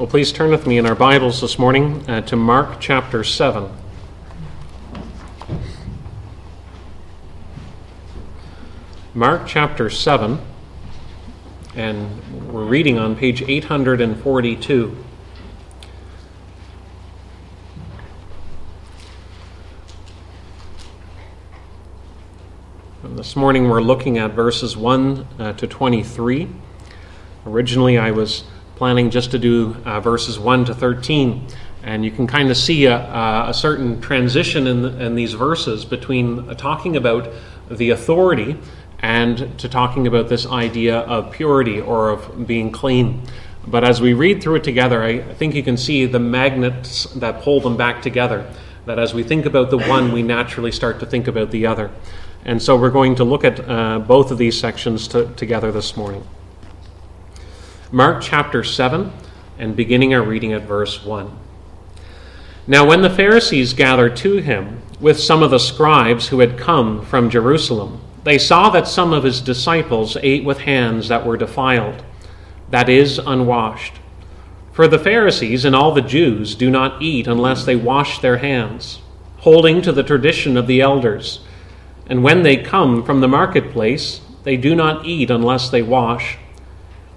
Well, please turn with me in our Bibles this morning uh, to Mark chapter 7. Mark chapter 7, and we're reading on page 842. And this morning we're looking at verses 1 uh, to 23. Originally, I was planning just to do uh, verses 1 to 13. And you can kind of see a, a certain transition in, the, in, these verses between talking about the authority and to talking about this idea of purity or of being clean. But as we read through it together, I think you can see the magnets that pull them back together. That as we think about the one, we naturally start to think about the other. And so we're going to look at uh, both of these sections to, together this morning. Mark chapter 7, and beginning our reading at verse 1. Now, when the Pharisees gathered to him with some of the scribes who had come from Jerusalem, they saw that some of his disciples ate with hands that were defiled, that is, unwashed. For the Pharisees and all the Jews do not eat unless they wash their hands, holding to the tradition of the elders. And when they come from the marketplace, they do not eat unless they wash.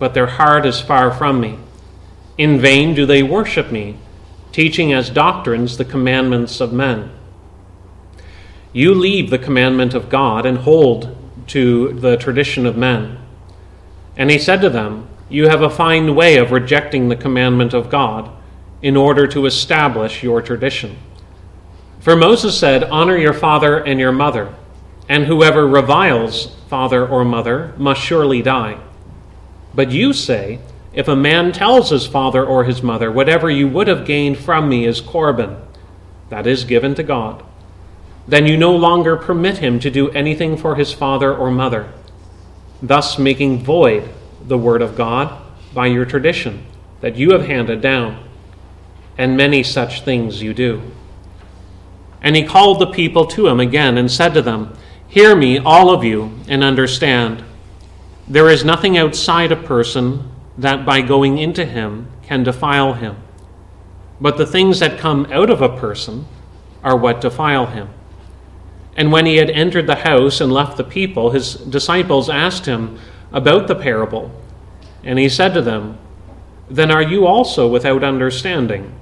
but their heart is far from me. In vain do they worship me, teaching as doctrines the commandments of men. You leave the commandment of God and hold to the tradition of men. And he said to them, You have a fine way of rejecting the commandment of God in order to establish your tradition. For Moses said, Honor your father and your mother, and whoever reviles father or mother must surely die. But you say, If a man tells his father or his mother, Whatever you would have gained from me is Corban, that is given to God, then you no longer permit him to do anything for his father or mother, thus making void the word of God by your tradition that you have handed down. And many such things you do. And he called the people to him again and said to them, Hear me, all of you, and understand. There is nothing outside a person that by going into him can defile him. But the things that come out of a person are what defile him. And when he had entered the house and left the people, his disciples asked him about the parable. And he said to them, Then are you also without understanding?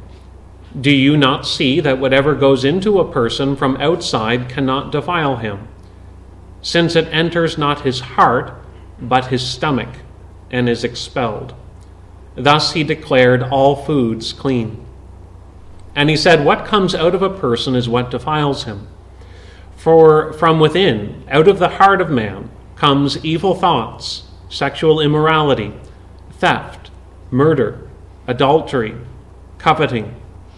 Do you not see that whatever goes into a person from outside cannot defile him, since it enters not his heart? But his stomach, and is expelled. Thus he declared all foods clean. And he said, What comes out of a person is what defiles him. For from within, out of the heart of man, comes evil thoughts, sexual immorality, theft, murder, adultery, coveting,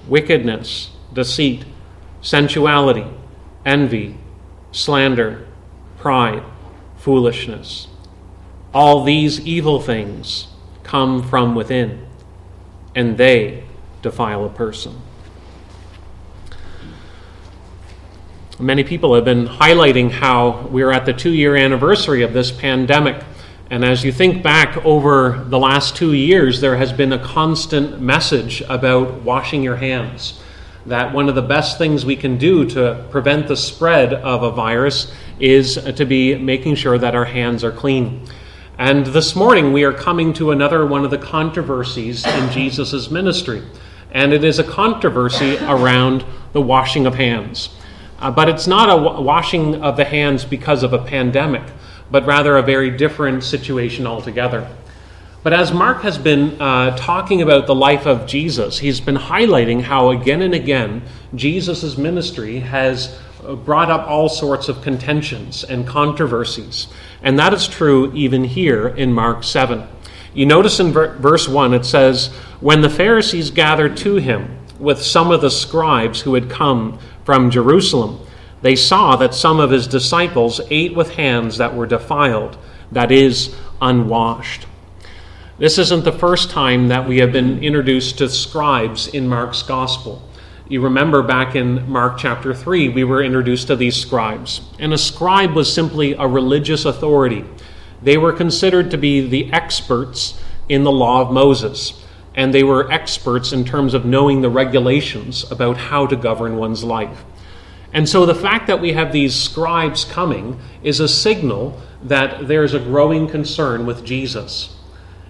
wickedness, deceit, sensuality, envy, slander, pride, foolishness. All these evil things come from within, and they defile a person. Many people have been highlighting how we're at the two year anniversary of this pandemic. And as you think back over the last two years, there has been a constant message about washing your hands. That one of the best things we can do to prevent the spread of a virus is to be making sure that our hands are clean. And this morning we are coming to another one of the controversies in Jesus' ministry. And it is a controversy around the washing of hands. Uh, but it's not a washing of the hands because of a pandemic, but rather a very different situation altogether. But as Mark has been uh, talking about the life of Jesus, he's been highlighting how again and again Jesus' ministry has Uh, brought up all sorts of contentions and controversies. And that is true even here in Mark 7. You notice in ver- verse 1 it says, When the Pharisees gathered to him with some of the scribes who had come from Jerusalem, they saw that some of his disciples ate with hands that were defiled, that is, unwashed. This isn't the first time that we have been introduced to scribes in Mark's gospel. You remember back in Mark chapter 3, we were introduced to these scribes. And a scribe was simply a religious authority. They were considered to be the experts in the law of Moses, and they were experts in terms of knowing the regulations about how to govern one's life. And so the fact that we have these scribes coming is a signal that there's a growing concern with Jesus.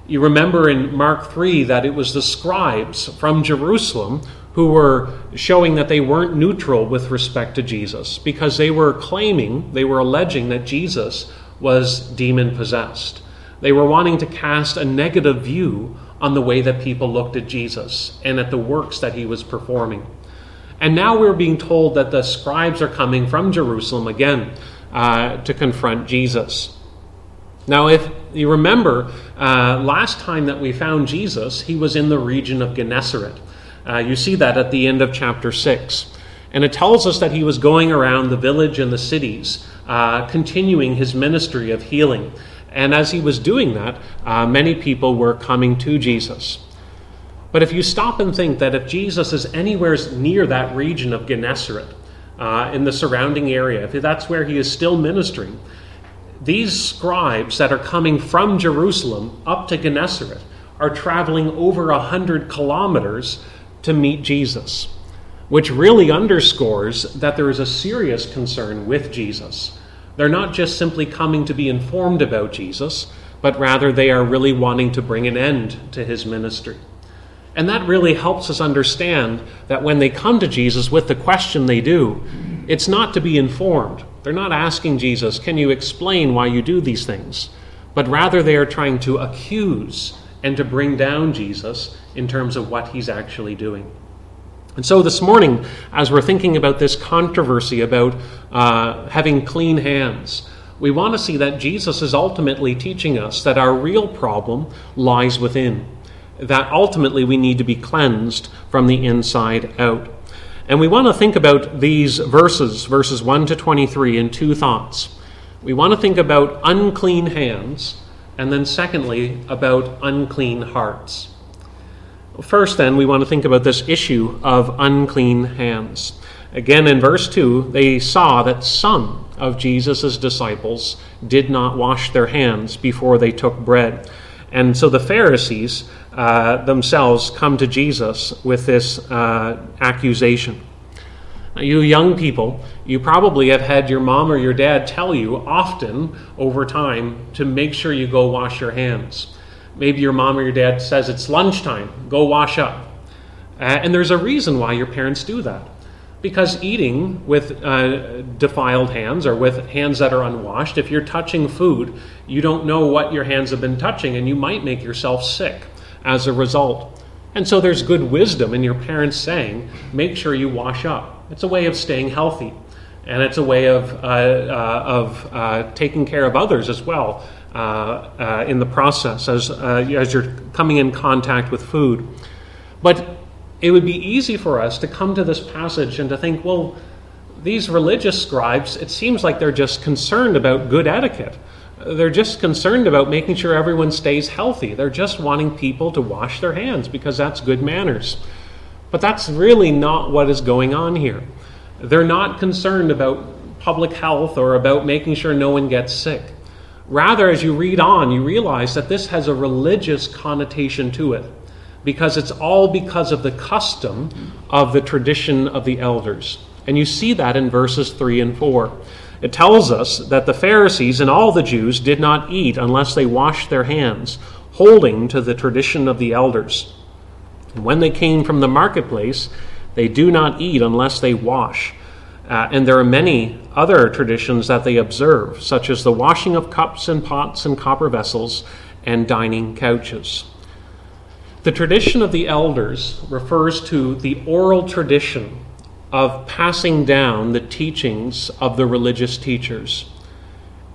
You remember in Mark 3 that it was the scribes from Jerusalem who were showing that they weren't neutral with respect to Jesus because they were claiming, they were alleging that Jesus was demon possessed. They were wanting to cast a negative view on the way that people looked at Jesus and at the works that he was performing. And now we're being told that the scribes are coming from Jerusalem again uh, to confront Jesus. Now, if you remember, uh, last time that we found Jesus, he was in the region of Gennesaret. Uh, you see that at the end of chapter 6. And it tells us that he was going around the village and the cities, uh, continuing his ministry of healing. And as he was doing that, uh, many people were coming to Jesus. But if you stop and think that if Jesus is anywhere near that region of Gennesaret, uh, in the surrounding area, if that's where he is still ministering, these scribes that are coming from Jerusalem up to Gennesaret are traveling over a hundred kilometers to meet Jesus, which really underscores that there is a serious concern with Jesus. They're not just simply coming to be informed about Jesus, but rather they are really wanting to bring an end to his ministry. And that really helps us understand that when they come to Jesus with the question they do, it's not to be informed. They're not asking Jesus, Can you explain why you do these things? But rather they are trying to accuse and to bring down Jesus in terms of what he's actually doing. And so this morning, as we're thinking about this controversy about uh, having clean hands, we want to see that Jesus is ultimately teaching us that our real problem lies within, that ultimately we need to be cleansed from the inside out. And we want to think about these verses, verses 1 to 23, in two thoughts. We want to think about unclean hands and then, secondly, about unclean hearts. First, then, we want to think about this issue of unclean hands. Again, in verse 2, they saw that some of Jesus' disciples did not wash their hands before they took bread. And so the Pharisees uh, themselves come to Jesus with this uh, accusation. You young people, you probably have had your mom or your dad tell you often over time to make sure you go wash your hands. Maybe your mom or your dad says it's lunchtime, go wash up. Uh, and there's a reason why your parents do that. Because eating with uh, defiled hands or with hands that are unwashed, if you're touching food, you don't know what your hands have been touching and you might make yourself sick as a result. And so there's good wisdom in your parents saying, make sure you wash up. It's a way of staying healthy, and it's a way of, uh, uh, of uh, taking care of others as well in the process as, uh, as you're coming in contact with food. But it would be easy for us to come to this passage and to think, well, these religious scribes, it seems like they're just concerned about good etiquette. They're just concerned about making sure everyone stays healthy. They're just wanting people to wash their hands because that's good manners. But that's really not what is going on here. They're not concerned about public health or about making sure no one gets sick. Rather, as you read on, you realize that this has a religious connotation to it because it's all because of the custom of the tradition of the elders. And you see that in verses 3 and 4. It tells us that the Pharisees and all the Jews did not eat unless they washed their hands, holding to the tradition of the elders. And when they came from the marketplace, they do not eat unless they wash. Uh, and there are many other traditions that they observe, such as the washing of cups and pots and copper vessels and dining couches. The tradition of the elders refers to the oral tradition of passing down the teachings of the religious teachers.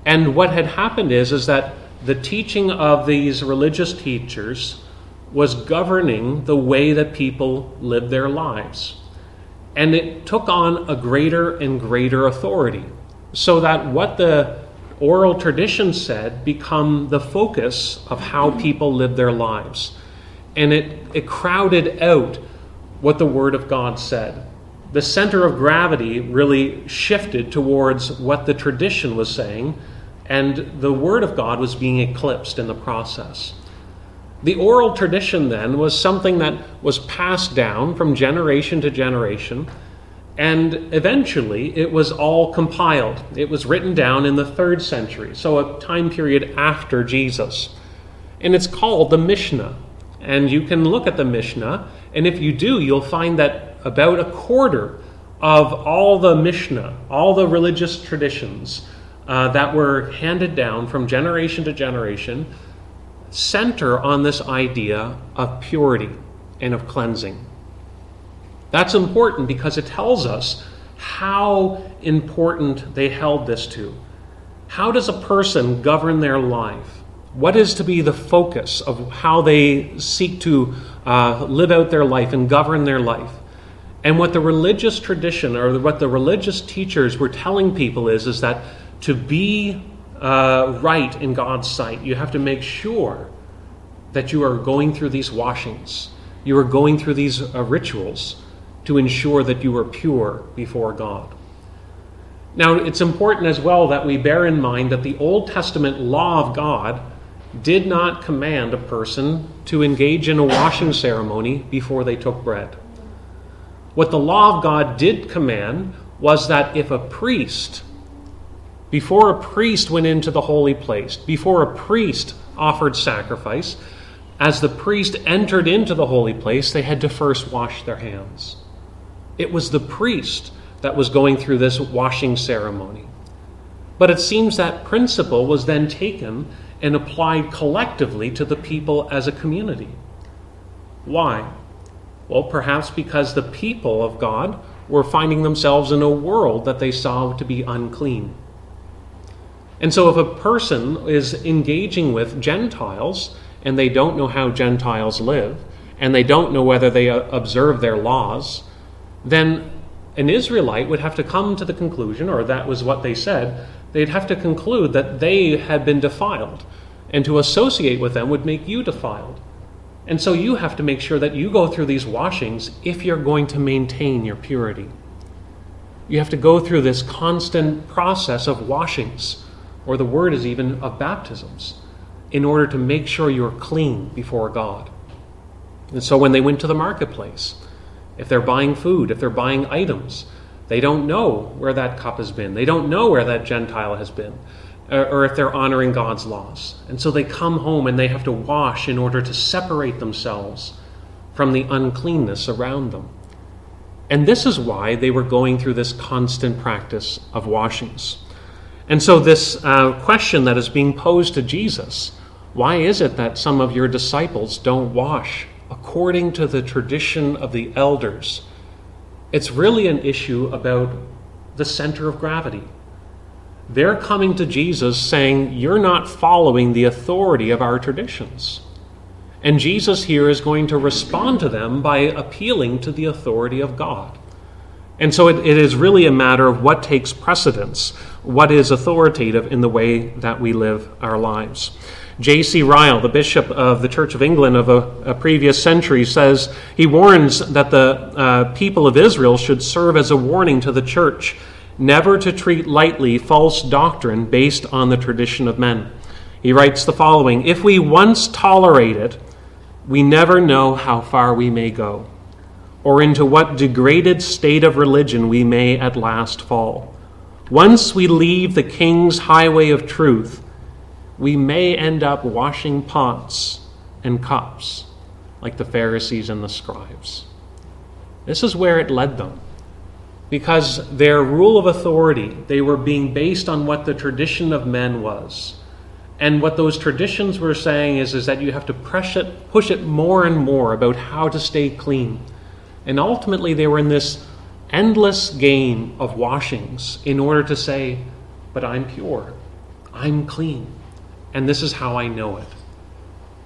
And what had happened is, is that the teaching of these religious teachers was governing the way that people lived their lives. And it took on a greater and greater authority, so that what the oral tradition said become the focus of how people live their lives. And it, it crowded out what the Word of God said. The center of gravity really shifted towards what the tradition was saying, and the Word of God was being eclipsed in the process. The oral tradition then was something that was passed down from generation to generation, and eventually it was all compiled. It was written down in the third century, so a time period after Jesus. And it's called the Mishnah. And you can look at the Mishnah, and if you do, you'll find that about a quarter of all the Mishnah, all the religious traditions uh, that were handed down from generation to generation, center on this idea of purity and of cleansing. That's important because it tells us how important they held this to. How does a person govern their life? What is to be the focus of how they seek to uh, live out their life and govern their life? And what the religious tradition or what the religious teachers were telling people is, is that to be uh, right in God's sight, you have to make sure that you are going through these washings, you are going through these uh, rituals to ensure that you are pure before God. Now, it's important as well that we bear in mind that the Old Testament law of God did not command a person to engage in a washing ceremony before they took bread. What the law of God did command was that if a priest before a priest went into the holy place, before a priest offered sacrifice, as the priest entered into the holy place, they had to first wash their hands. It was the priest that was going through this washing ceremony. But it seems that principle was then taken and applied collectively to the people as a community. Why? Well, perhaps because the people of God were finding themselves in a world that they saw to be unclean. And so, if a person is engaging with Gentiles and they don't know how Gentiles live, and they don't know whether they uh, observe their laws, then an Israelite would have to come to the conclusion, or that was what they said, they'd have to conclude that they had been defiled. And to associate with them would make you defiled. And so you have to make sure that you go through these washings if you're going to maintain your purity. You have to go through this constant process of washings or the word is even of baptisms, in order to make sure you're clean before God. And so when they went to the marketplace, if they're buying food, if they're buying items, they don't know where that cup has been. They don't know where that Gentile has been, uh, or if they're honoring God's laws. And so they come home and they have to wash in order to separate themselves from the uncleanness around them. And this is why they were going through this constant practice of washings. And so, this uh, question that is being posed to Jesus why is it that some of your disciples don't wash according to the tradition of the elders? It's really an issue about the center of gravity. They're coming to Jesus saying, You're not following the authority of our traditions. And Jesus here is going to respond to them by appealing to the authority of God. And so it, it is really a matter of what takes precedence, what is authoritative in the way that we live our lives. J.C. Ryle, the Bishop of the Church of England of a, a previous century, says he warns that the uh, people of Israel should serve as a warning to the church never to treat lightly false doctrine based on the tradition of men. He writes the following If we once tolerate it, we never know how far we may go or into what degraded state of religion we may at last fall. Once we leave the king's highway of truth, we may end up washing pots and cups like the Pharisees and the scribes. This is where it led them. Because their rule of authority, they were being based on what the tradition of men was. And what those traditions were saying is, is that you have to push it, push it more and more about how to stay clean and ultimately, they were in this endless game of washings in order to say, But I'm pure, I'm clean, and this is how I know it.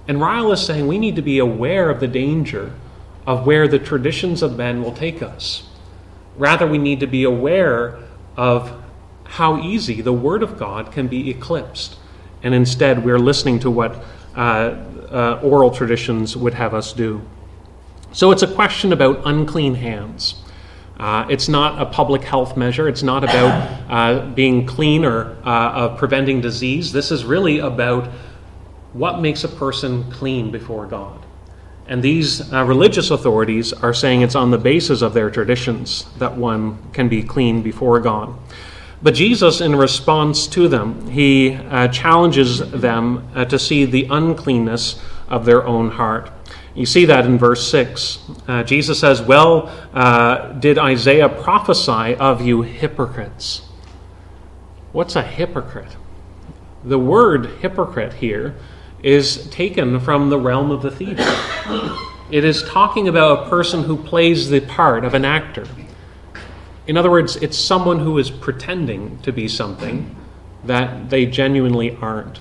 And Ryle is saying we need to be aware of the danger of where the traditions of men will take us. Rather, we need to be aware of how easy the Word of God can be eclipsed. And instead, we're listening to what uh, uh, oral traditions would have us do. So it's a question about unclean hands. Uh, it's not a public health measure. It's not about uh, being clean or uh, preventing disease. This is really about what makes a person clean before God. And these uh, religious authorities are saying it's on the basis of their traditions that one can be clean before God. But Jesus, in response to them, he uh, challenges them uh, to see the uncleanness of their own heart. You see that in verse 6. Uh, Jesus says, Well, uh, did Isaiah prophesy of you hypocrites? What's a hypocrite? The word hypocrite here is taken from the realm of the theater. It is talking about a person who plays the part of an actor. In other words, it's someone who is pretending to be something that they genuinely aren't.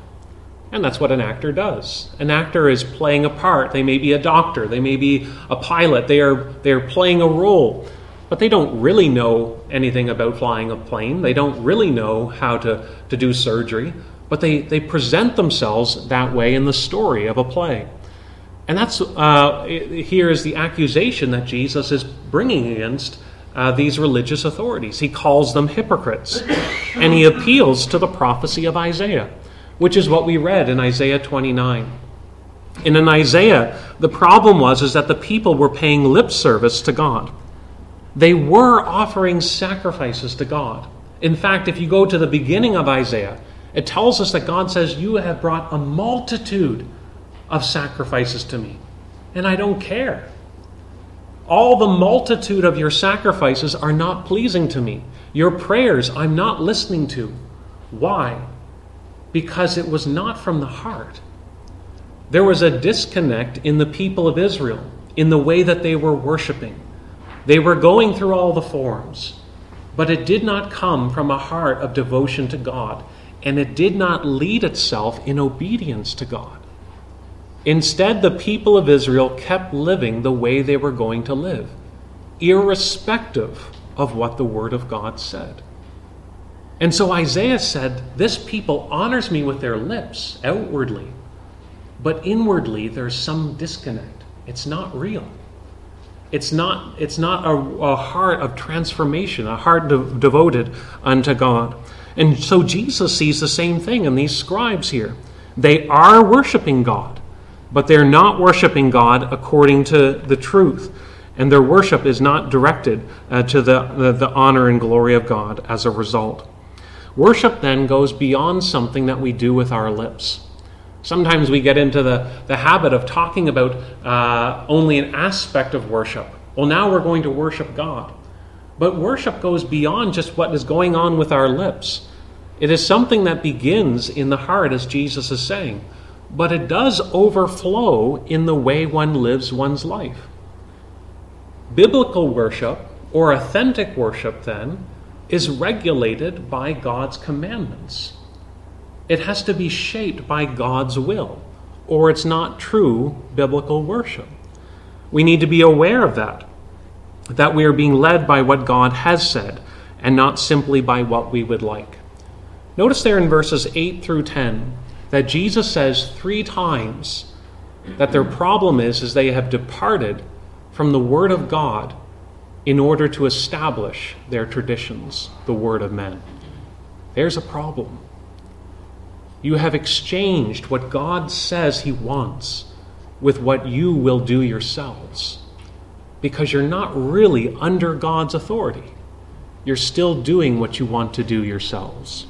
And that's what an actor does. An actor is playing a part. They may be a doctor, they may be a pilot, they are, they are playing a role, but they don't really know anything about flying a plane. They don't really know how to, to do surgery but they, they present themselves that way in the story of a play. And that's uh, here is the accusation that Jesus is bringing against uh, these religious authorities. He calls them hypocrites, and he appeals to the prophecy of Isaiah, which is what we read in Isaiah 29. And in Isaiah, the problem was is that the people were paying lip service to God. They were offering sacrifices to God. In fact, if you go to the beginning of Isaiah, it tells us that God says, You have brought a multitude of sacrifices to me, and I don't care. All the multitude of your sacrifices are not pleasing to me. Your prayers I'm not listening to. Why? Because it was not from the heart. There was a disconnect in the people of Israel in the way that they were worshiping. They were going through all the forms, but it did not come from a heart of devotion to God and it did not lead itself in obedience to God. Instead, the people of Israel kept living the way they were going to live, irrespective of what the Word of God said. And so Isaiah said, This people honors me with their lips outwardly, but inwardly there's some disconnect. It's not real. It's not, it's not a, a heart of transformation, a heart de- devoted unto God. And so Jesus sees the same thing in these scribes here. They are worshiping God, but they're not worshiping God according to the truth. And their worship is not directed uh, to the, the, the honor and glory of God as a result. Worship then goes beyond something that we do with our lips. Sometimes we get into the, the habit of talking about uh, only an aspect of worship. Well, now we're going to worship God. But worship goes beyond just what is going on with our lips. It is something that begins in the heart, as Jesus is saying, but it does overflow in the way one lives one's life. Biblical worship, or authentic worship, then, is regulated by God's commandments. It has to be shaped by God's will, or it's not true biblical worship. We need to be aware of that that we are being led by what God has said and not simply by what we would like. Notice there in verses 8 through 10 that Jesus says three times that their problem is is they have departed from the word of God in order to establish their traditions, the word of men. There's a problem. You have exchanged what God says he wants with what you will do yourselves because you're not really under God's authority. You're still doing what you want to do yourselves.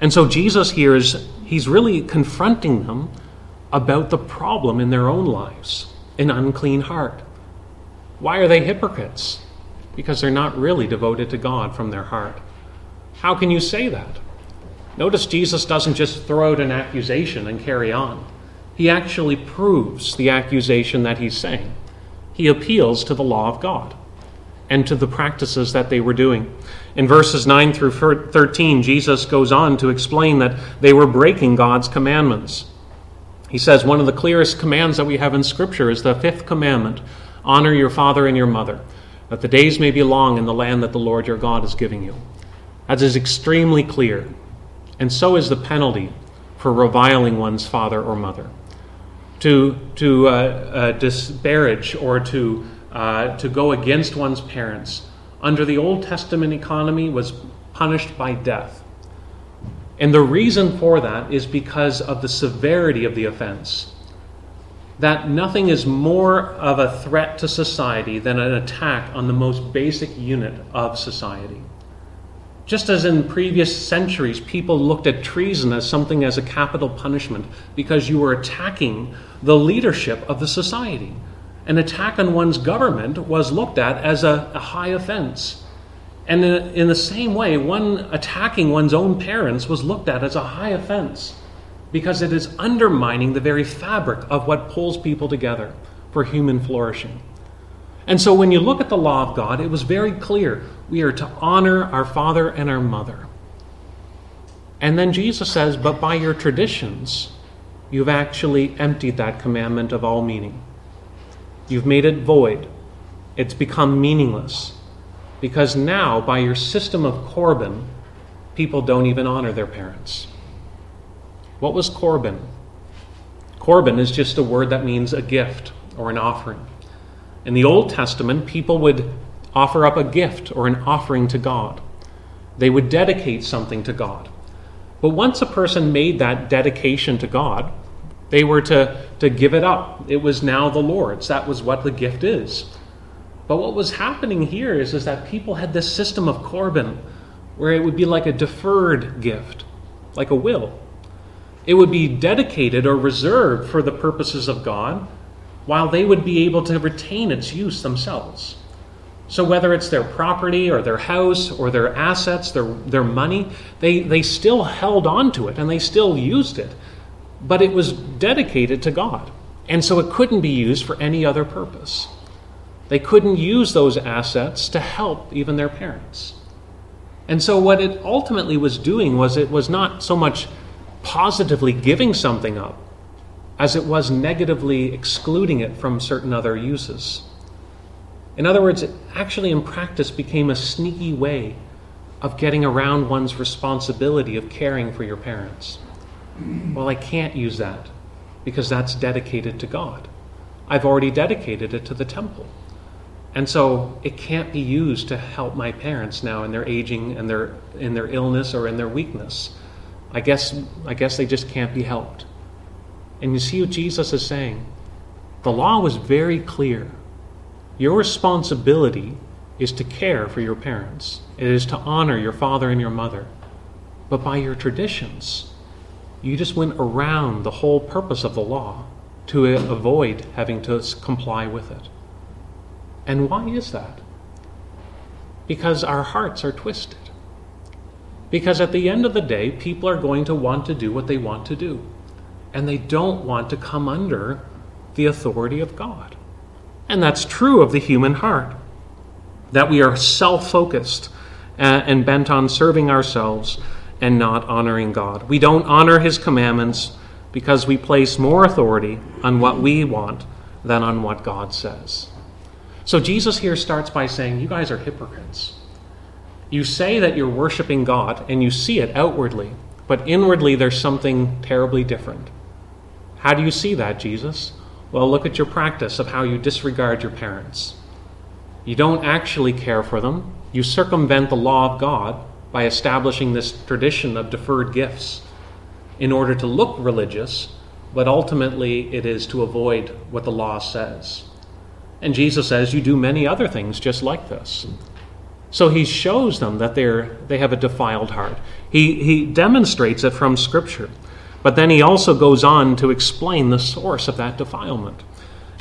And so Jesus here is, he's really confronting them about the problem in their own lives an unclean heart. Why are they hypocrites? Because they're not really devoted to God from their heart. How can you say that? Notice Jesus doesn't just throw out an accusation and carry on. He actually proves the accusation that he's saying he appeals to the law of God and to the practices that they were doing. In verses 9 through 13, Jesus goes on to explain that they were breaking God's commandments. He says one of the clearest commands that we have in Scripture is the fifth commandment honor your father and your mother, that the days may be long in the land that the Lord your God is giving you. That is extremely clear. And so is the penalty for reviling one's father or mother. To, to uh, uh, disparage or to, uh, to go against one's parents under the Old Testament economy was punished by death. And the reason for that is because of the severity of the offense. That nothing is more of a threat to society than an attack on the most basic unit of society. Just as in previous centuries, people looked at treason as something as a capital punishment because you were attacking the leadership of the society. An attack on one's government was looked at as a, a high offense. And in, in the same way, one attacking one's own parents was looked at as a high offense because it is undermining the very fabric of what pulls people together for human flourishing. And so when you look at the law of God, it was very clear we are to honor our father and our mother. And then Jesus says, But by your traditions, you've actually emptied that commandment of all meaning. You've made it void, it's become meaningless. Because now, by your system of Corban, people don't even honor their parents. What was Corban? Corban is just a word that means a gift or an offering. In the Old Testament, people would offer up a gift or an offering to God. They would dedicate something to God. But once a person made that dedication to God, they were to, to give it up. It was now the Lord's. That was what the gift is. But what was happening here is, is that people had this system of Corban where it would be like a deferred gift, like a will. It would be dedicated or reserved for the purposes of God, while they would be able to retain its use themselves. So, whether it's their property or their house or their assets, their, their money, they, they still held on to it and they still used it. But it was dedicated to God. And so it couldn't be used for any other purpose. They couldn't use those assets to help even their parents. And so, what it ultimately was doing was it was not so much positively giving something up as it was negatively excluding it from certain other uses. In other words, it actually in practice became a sneaky way of getting around one's responsibility of caring for your parents. Well, I can't use that because that's dedicated to God. I've already dedicated it to the temple. And so it can't be used to help my parents now in their aging and their in their illness or in their weakness. I guess I guess they just can't be helped. And you see what Jesus is saying? The law was very clear. Your responsibility is to care for your parents. It is to honor your father and your mother. But by your traditions, you just went around the whole purpose of the law to avoid having to comply with it. And why is that? Because our hearts are twisted. Because at the end of the day, people are going to want to do what they want to do. And they don't want to come under the authority of God. And that's true of the human heart. That we are self focused uh, and bent on serving ourselves and not honoring God. We don't honor His commandments because we place more authority on what we want than on what God says. So Jesus here starts by saying, You guys are hypocrites. You say that you're worshiping God and you see it outwardly, but inwardly there's something terribly different. How do you see that, Jesus? Well, look at your practice of how you disregard your parents. You don't actually care for them. You circumvent the law of God by establishing this tradition of deferred gifts in order to look religious, but ultimately it is to avoid what the law says. And Jesus says, You do many other things just like this. So he shows them that they're, they have a defiled heart. He, he demonstrates it from Scripture. But then he also goes on to explain the source of that defilement.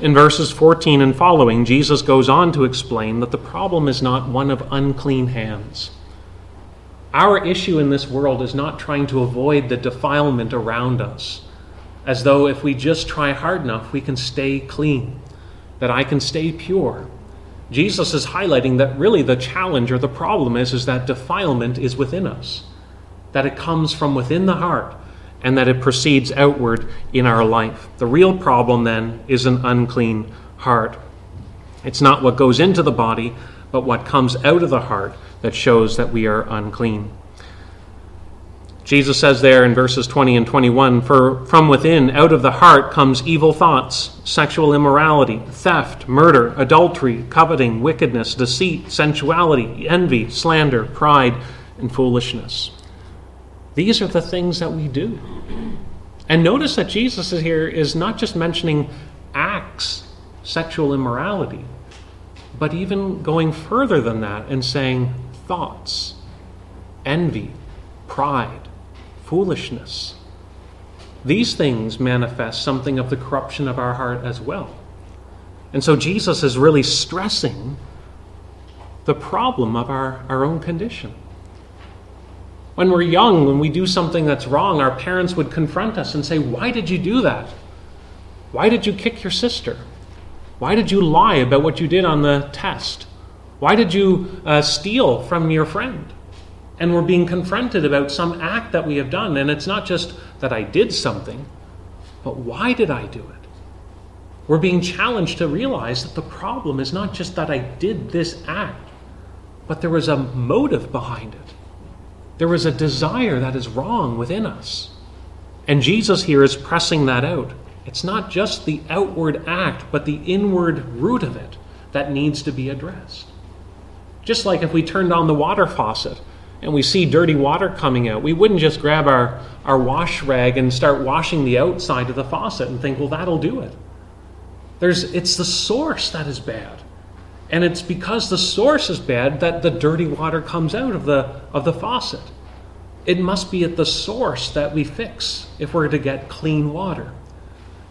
In verses 14 and following, Jesus goes on to explain that the problem is not one of unclean hands. Our issue in this world is not trying to avoid the defilement around us, as though if we just try hard enough, we can stay clean that I can stay pure. Jesus is highlighting that really the challenge or the problem is, is that defilement is within us, that it comes from within the heart, and that it proceeds outward in our life. The real problem then is an unclean heart. It's not what goes into the body, but what comes out of the heart that shows that we are unclean. Jesus says there in verses 20 and 21 For from within, out of the heart, comes evil thoughts, sexual immorality, theft, murder, adultery, coveting, wickedness, deceit, sensuality, envy, slander, pride, and foolishness. These are the things that we do. And notice that Jesus is here is not just mentioning acts, sexual immorality, but even going further than that and saying thoughts, envy, pride, foolishness. These things manifest something of the corruption of our heart as well. And so Jesus is really stressing the problem of our, our own condition. When we're young, when we do something that's wrong, our parents would confront us and say, Why did you do that? Why did you kick your sister? Why did you lie about what you did on the test? Why did you uh, steal from your friend? And we're being confronted about some act that we have done. And it's not just that I did something, but why did I do it? We're being challenged to realize that the problem is not just that I did this act, but there was a motive behind it. There was a desire that is wrong within us. And Jesus here is pressing that out. It's not just the outward act, but the inward root of it that needs to be addressed. Just like if we turned on the water faucet and we see dirty water coming out, we wouldn't just grab our, our wash rag and start washing the outside of the faucet and think, well, that'll do it. There's, it's the source that is bad. And it's because the source is bad that the dirty water comes out of the, of the faucet. It must be at the source that we fix if we're to get clean water.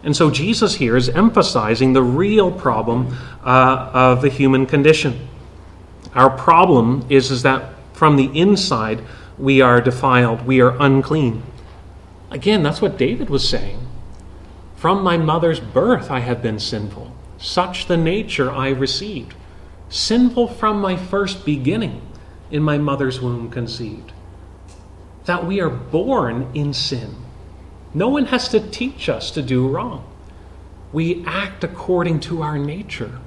And so Jesus here is emphasizing the real problem uh, of the human condition. Our problem is, is that from the inside we are defiled, we are unclean. Again, that's what David was saying. From my mother's birth I have been sinful. Such the nature I received sinful from my first beginning, in my mother's womb conceived. That we are born in sin. No one has to teach us to do wrong. We act according to our nature.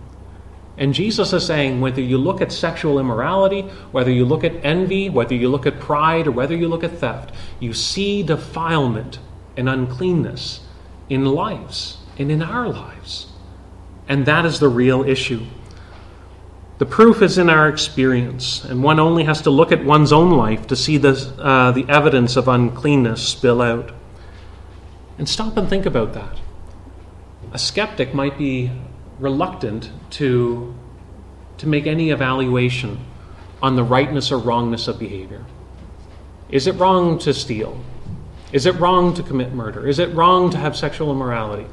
And Jesus is saying whether you look at sexual immorality, whether you look at envy, whether you look at pride, or whether you look at theft, you see defilement and uncleanness in lives and in our lives. And that is the real issue. The proof is in our experience, and one only has to look at one's own life to see the, uh, the evidence of uncleanness spill out. And stop and think about that. A skeptic might be reluctant to, to make any evaluation on the rightness or wrongness of behavior. Is it wrong to steal? Is it wrong to commit murder? Is it wrong to have sexual immorality?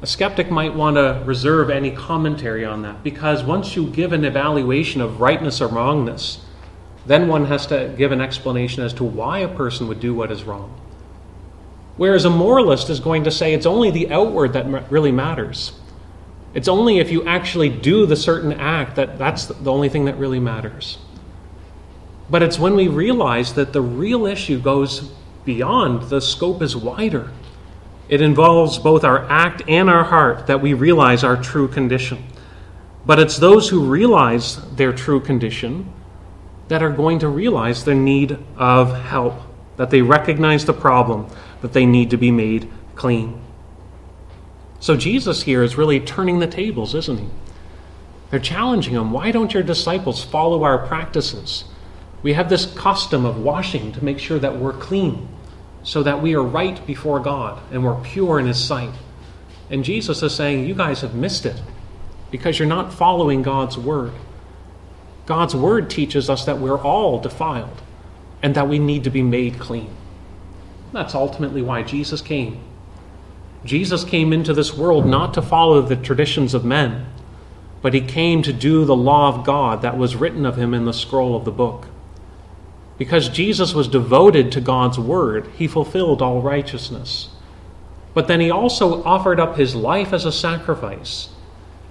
A skeptic might want to reserve any commentary on that because once you give an evaluation of rightness or wrongness, then one has to give an explanation as to why a person would do what is wrong. Whereas a moralist is going to say it's only the outward that really matters. It's only if you actually do the certain act that that's the only thing that really matters. But it's when we realize that the real issue goes beyond, the scope is wider. It involves both our act and our heart that we realize our true condition. But it's those who realize their true condition that are going to realize their need of help, that they recognize the problem, that they need to be made clean. So Jesus here is really turning the tables, isn't he? They're challenging him. Why don't your disciples follow our practices? We have this custom of washing to make sure that we're clean so that we are right before God and we're pure in His sight. And Jesus is saying, You guys have missed it because you're not following God's word. God's word teaches us that we're all defiled and that we need to be made clean. That's ultimately why Jesus came. Jesus came into this world not to follow the traditions of men, but he came to do the law of God that was written of him in the scroll of the book. Because Jesus was devoted to God's word, he fulfilled all righteousness. But then he also offered up his life as a sacrifice.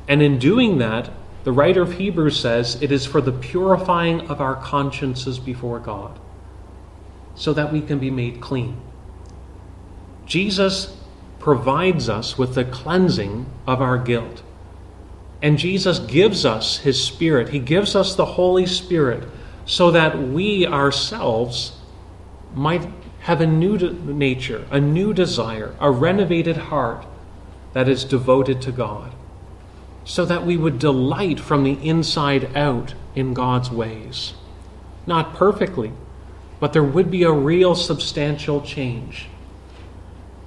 And in doing that, the writer of Hebrews says it is for the purifying of our consciences before God, so that we can be made clean. Jesus provides us with the cleansing of our guilt. And Jesus gives us his Spirit. He gives us the Holy Spirit so that we ourselves might have a new nature, a new desire, a renovated heart that is devoted to God, so that we would delight from the inside out in God's ways. Not perfectly, but there would be a real substantial change.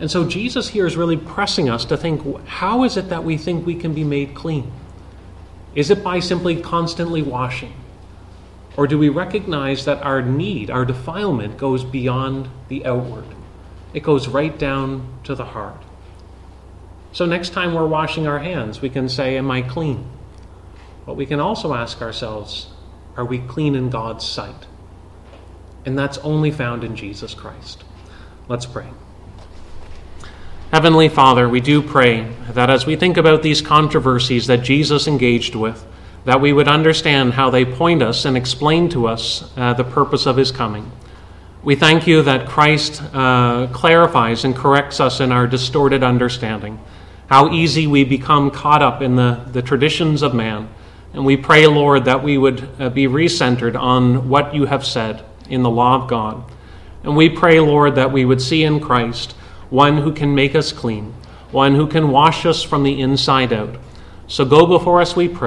And so Jesus here is really pressing us to think how is it that we think we can be made clean? Is it by simply constantly washing? Or do we recognize that our need, our defilement, goes beyond the outward? It goes right down to the heart. So next time we're washing our hands, we can say, Am I clean? But we can also ask ourselves, Are we clean in God's sight? And that's only found in Jesus Christ. Let's pray. Heavenly Father, we do pray that as we think about these controversies that Jesus engaged with, that we would understand how they point us and explain to us uh, the purpose of his coming. We thank you that Christ uh, clarifies and corrects us in our distorted understanding, how easy we become caught up in the, the traditions of man. And we pray, Lord, that we would uh, be recentered on what you have said in the law of God. And we pray, Lord, that we would see in Christ one who can make us clean, one who can wash us from the inside out. So go before us, we pray.